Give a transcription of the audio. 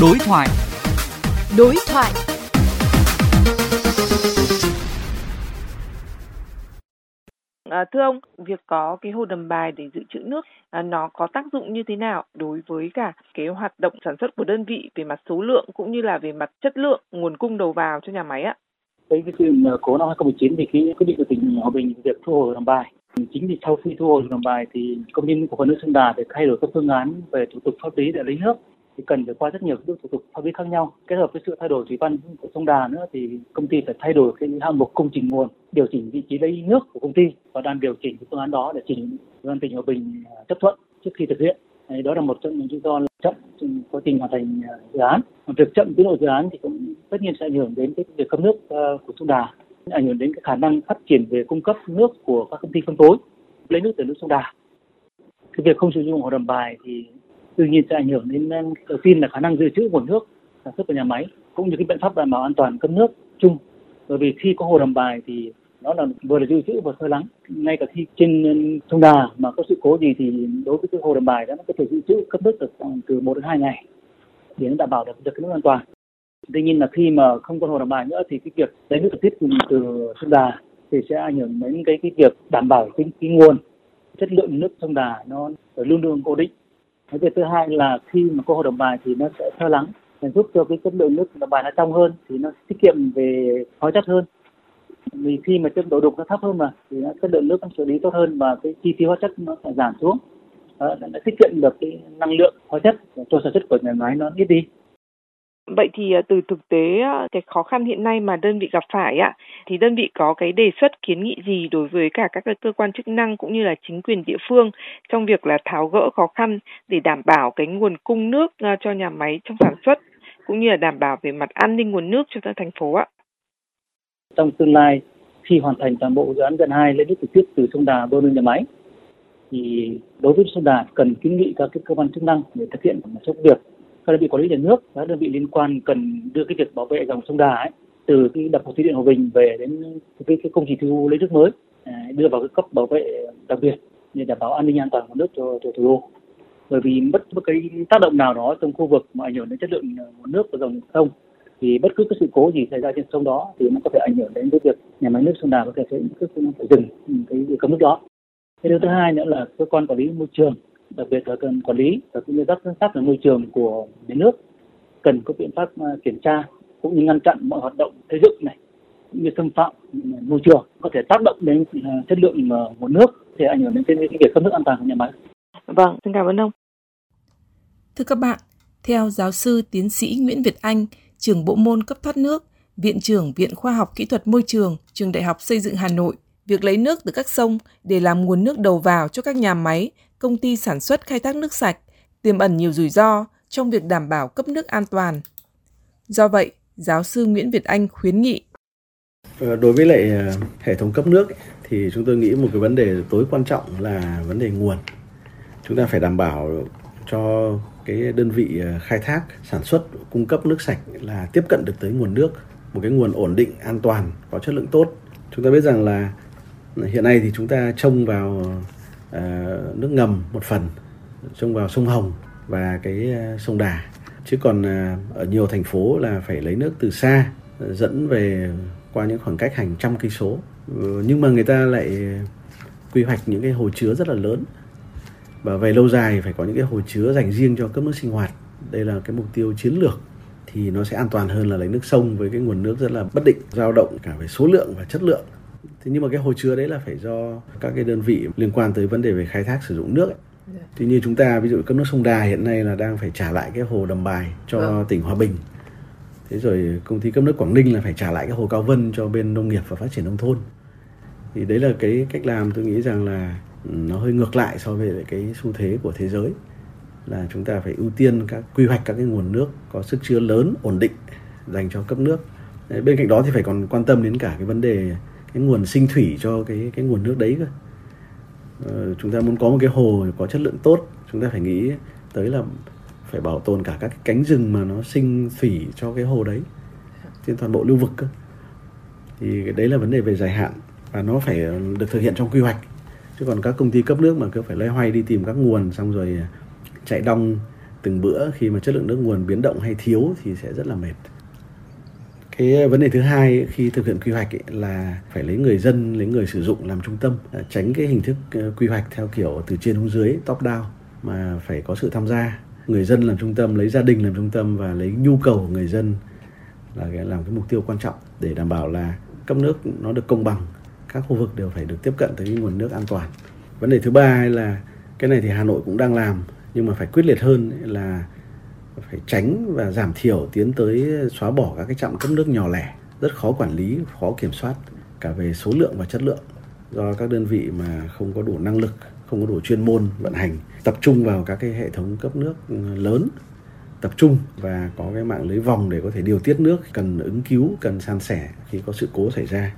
Đối thoại. Đối thoại. À, thưa ông, việc có cái hồ đầm bài để dự trữ nước à, nó có tác dụng như thế nào đối với cả cái hoạt động sản xuất của đơn vị về mặt số lượng cũng như là về mặt chất lượng nguồn cung đầu vào cho nhà máy ạ? Với cái chuyện cố năm 2019 thì cái quyết định của tỉnh Hòa Bình việc thu hồi đầm bài chính vì sau khi thu hồi đầm bài thì công ty cổ phần nước sông Đà để thay đổi các phương án về thủ tục pháp lý để lấy nước thì cần phải qua rất nhiều các thủ tục pháp lý khác nhau. Kết hợp với sự thay đổi thủy văn của sông Đà nữa thì công ty phải thay đổi cái hạng mục công trình nguồn điều chỉnh vị trí lấy nước của công ty và đang điều chỉnh cái phương án đó để trình ủy tỉnh hòa bình à, chấp thuận trước khi thực hiện. Đấy, đó là một trong những lý do chậm quá trình hoàn thành à, dự án. Việc chậm tiến độ dự án thì cũng tất nhiên sẽ ảnh hưởng đến cái việc cấp nước à, của sông Đà ảnh hưởng đến cái khả năng phát triển về cung cấp nước của các công ty phân phối lấy nước từ nước sông Đà. Cái việc không sử dụng hồ đầm bài thì tự nhiên sẽ ảnh hưởng đến đầu tiên là khả năng dự trữ nguồn nước sản xuất của nhà máy cũng như cái biện pháp đảm bảo an toàn cấp nước chung. Bởi vì khi có hồ đầm bài thì nó là vừa là dự trữ vừa sơ lắng. Ngay cả khi trên sông đà mà có sự cố gì thì đối với cái hồ đầm bài đó nó có thể dự trữ cấp nước được từ một đến hai ngày để nó đảm bảo được được cái nước an toàn. Tuy nhiên là khi mà không có hồ đầm bài nữa thì cái việc lấy nước trực tiếp từ sông đà thì sẽ ảnh hưởng đến cái cái việc đảm bảo cái, cái nguồn chất lượng nước sông đà nó luôn luôn cố định cái việc thứ hai là khi mà cô hồ đồng bài thì nó sẽ thơ lắng để giúp cho cái chất lượng nước đầm bài nó trong hơn thì nó tiết kiệm về hóa chất hơn. Vì khi mà chất độ đục nó thấp hơn mà thì nó, chất lượng nước nó xử lý tốt hơn và cái chi phí hóa chất nó sẽ giảm xuống. Đó, nó tiết kiệm được cái năng lượng hóa chất cho sản xuất của nhà máy nó ít đi. Vậy thì à, từ thực tế à, cái khó khăn hiện nay mà đơn vị gặp phải ạ thì đơn vị có cái đề xuất kiến nghị gì đối với cả các cơ quan chức năng cũng như là chính quyền địa phương trong việc là tháo gỡ khó khăn để đảm bảo cái nguồn cung nước à, cho nhà máy trong sản xuất cũng như là đảm bảo về mặt an ninh nguồn nước cho thành phố ạ. Trong tương lai, khi hoàn thành toàn bộ dự án gần hai lấy nước trực tiếp từ sông Đà bơm lên nhà máy, thì đối với sông Đà cần kiến nghị các cái cơ quan chức năng để thực hiện một số việc các đơn vị quản lý nhà nước các đơn vị liên quan cần đưa cái việc bảo vệ dòng sông Đà ấy từ cái đập hồ thủy điện Hòa Bình về đến cái, cái công trình thu lấy nước mới à, đưa vào cái cấp bảo vệ đặc biệt để đảm bảo an ninh an toàn của nước cho, cho thủ đô bởi vì bất bất cái tác động nào đó trong khu vực mà ảnh hưởng đến chất lượng à, nguồn nước của dòng sông thì bất cứ cái sự cố gì xảy ra trên sông đó thì nó có thể ảnh hưởng đến cái việc nhà máy nước sông Đà có thể sẽ phải dừng cái việc cấm nước đó. Cái điều thứ hai nữa là cơ quan quản lý môi trường đặc biệt là cần quản lý và cũng như giám sát về môi trường của nhà nước cần có biện pháp à, kiểm tra cũng như ngăn chặn mọi hoạt động xây dựng này cũng như xâm phạm môi trường có thể tác động đến à, chất lượng à, nguồn nước thì ảnh hưởng đến cái việc cấp nước an toàn của nhà máy. Vâng, xin cảm ơn ông. Thưa các bạn, theo giáo sư tiến sĩ Nguyễn Việt Anh, trưởng bộ môn cấp thoát nước, Viện trưởng Viện Khoa học Kỹ thuật Môi trường, Trường Đại học Xây dựng Hà Nội, việc lấy nước từ các sông để làm nguồn nước đầu vào cho các nhà máy công ty sản xuất khai thác nước sạch, tiềm ẩn nhiều rủi ro trong việc đảm bảo cấp nước an toàn. Do vậy, giáo sư Nguyễn Việt Anh khuyến nghị ờ, Đối với lại ờ, hệ thống cấp nước thì chúng tôi nghĩ một cái vấn đề tối quan trọng là vấn đề nguồn. Chúng ta phải đảm bảo cho cái đơn vị ờ, khai thác, sản xuất, cung cấp nước sạch là tiếp cận được tới nguồn nước, một cái nguồn ổn định, an toàn, có chất lượng tốt. Chúng ta biết rằng là hiện nay thì chúng ta trông vào Ờ, nước ngầm một phần, trông vào sông Hồng và cái ờ, sông Đà. Chứ còn ờ, ở nhiều thành phố là phải lấy nước từ xa dẫn về qua những khoảng cách hàng trăm cây số nhưng mà người ta lại quy hoạch những cái hồ chứa rất là lớn. Và về lâu dài phải có những cái hồ chứa dành riêng cho cấp nước sinh hoạt. Đây là cái mục tiêu chiến lược, thì nó sẽ an toàn hơn là lấy nước sông với cái nguồn nước rất là bất định, dao động cả về số lượng và chất lượng thế nhưng mà cái hồ chứa đấy là phải do các cái đơn vị liên quan tới vấn đề về khai thác sử dụng nước ấy. Dạ. Tuy nhiên chúng ta ví dụ cấp nước sông Đà hiện nay là đang phải trả lại cái hồ Đầm Bài cho vâng. tỉnh Hòa Bình. Thế rồi công ty cấp nước Quảng Ninh là phải trả lại cái hồ Cao Vân cho bên nông nghiệp và phát triển nông thôn. Thì đấy là cái cách làm tôi nghĩ rằng là ừ, nó hơi ngược lại so với cái xu thế của thế giới là chúng ta phải ưu tiên các quy hoạch các cái nguồn nước có sức chứa lớn ổn định dành cho cấp nước. Bên cạnh đó thì phải còn quan tâm đến cả cái vấn đề cái nguồn sinh thủy cho cái cái nguồn nước đấy cơ. Ờ, chúng ta muốn có một cái hồ có chất lượng tốt chúng ta phải nghĩ tới là phải bảo tồn cả các cái cánh rừng mà nó sinh thủy cho cái hồ đấy trên toàn bộ lưu vực cơ. Thì cái đấy là vấn đề về dài hạn và nó phải được thực hiện trong quy hoạch. Chứ còn các công ty cấp nước mà cứ phải loay hoay đi tìm các nguồn xong rồi chạy đong từng bữa khi mà chất lượng nước nguồn biến động hay thiếu thì sẽ rất là mệt cái ờ, vấn đề thứ hai khi thực hiện quy hoạch ấy, là phải lấy người dân lấy người sử dụng làm trung tâm ờ, tránh cái hình thức ờ, quy hoạch theo kiểu từ trên xuống dưới top down mà phải có sự tham gia. Người dân làm trung tâm lấy gia đình làm trung tâm và lấy nhu cầu của người dân là cái làm cái mục tiêu quan trọng để đảm bảo là cấp nước nó được công bằng các khu vực đều phải được tiếp cận tới nguồn nước an toàn. Vấn đề thứ ba là cái này thì hà nội cũng đang làm nhưng mà phải quyết liệt hơn là phải tránh và giảm thiểu tiến tới xóa bỏ các cái trạm cấp nước nhỏ lẻ, rất khó quản lý, khó kiểm soát cả về số lượng và chất lượng. Do các đơn vị mà không có đủ năng lực, không có đủ chuyên môn vận hành, tập trung vào các cái hệ thống cấp nước lớn, tập trung và có cái mạng lưới vòng để có thể điều tiết nước, cần ứng cứu, cần san sẻ khi có sự cố xảy ra.